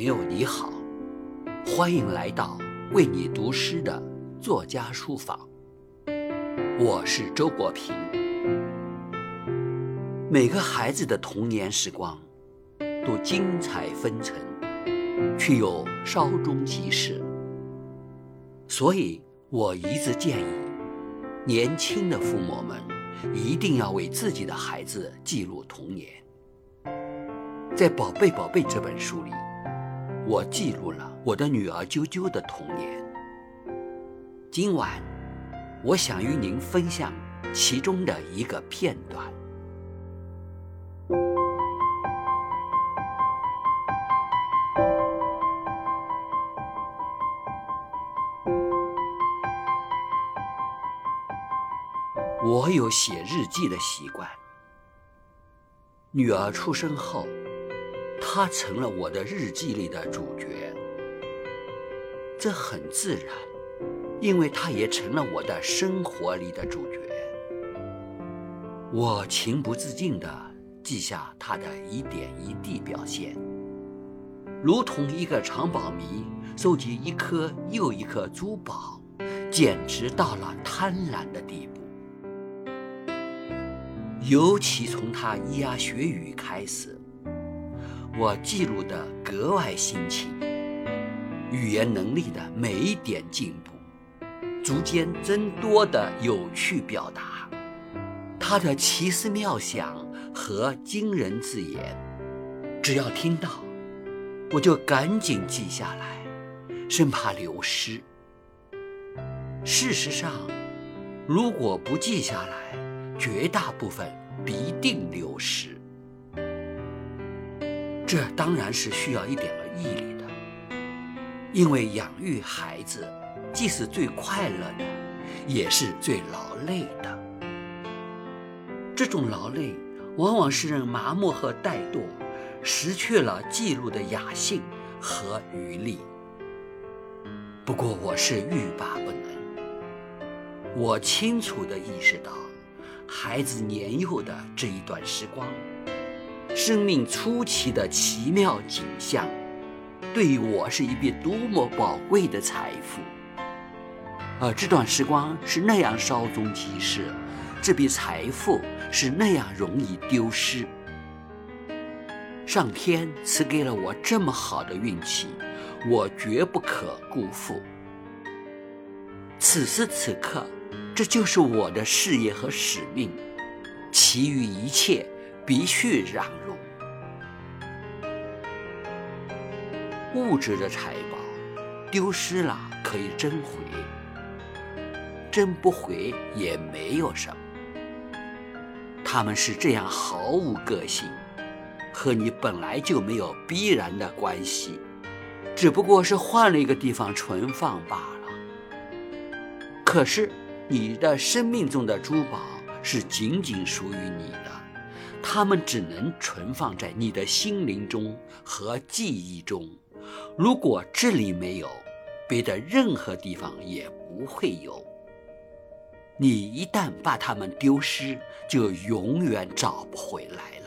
朋友你好，欢迎来到为你读诗的作家书房。我是周国平。每个孩子的童年时光都精彩纷呈，却又稍纵即逝，所以我一直建议年轻的父母们一定要为自己的孩子记录童年。在《宝贝宝贝》这本书里。我记录了我的女儿啾啾的童年。今晚，我想与您分享其中的一个片段。我有写日记的习惯。女儿出生后。他成了我的日记里的主角，这很自然，因为他也成了我的生活里的主角。我情不自禁地记下他的一点一滴表现，如同一个藏宝迷收集一颗又一颗珠宝，简直到了贪婪的地步。尤其从他咿呀学语开始。我记录的格外辛勤，语言能力的每一点进步，逐渐增多的有趣表达，他的奇思妙想和惊人字眼，只要听到，我就赶紧记下来，生怕流失。事实上，如果不记下来，绝大部分必定流失。这当然是需要一点儿毅力的，因为养育孩子既是最快乐的，也是最劳累的。这种劳累往往是人麻木和怠惰，失去了记录的雅兴和余力。不过我是欲罢不能，我清楚地意识到，孩子年幼的这一段时光。生命初期的奇妙景象，对于我是一笔多么宝贵的财富。而这段时光是那样稍纵即逝，这笔财富是那样容易丢失。上天赐给了我这么好的运气，我绝不可辜负。此时此刻，这就是我的事业和使命，其余一切。必须让路。物质的财宝丢失了可以争回，争不回也没有什么。他们是这样毫无个性，和你本来就没有必然的关系，只不过是换了一个地方存放罢了。可是你的生命中的珠宝是仅仅属于你的。它们只能存放在你的心灵中和记忆中。如果这里没有，别的任何地方也不会有。你一旦把它们丢失，就永远找不回来。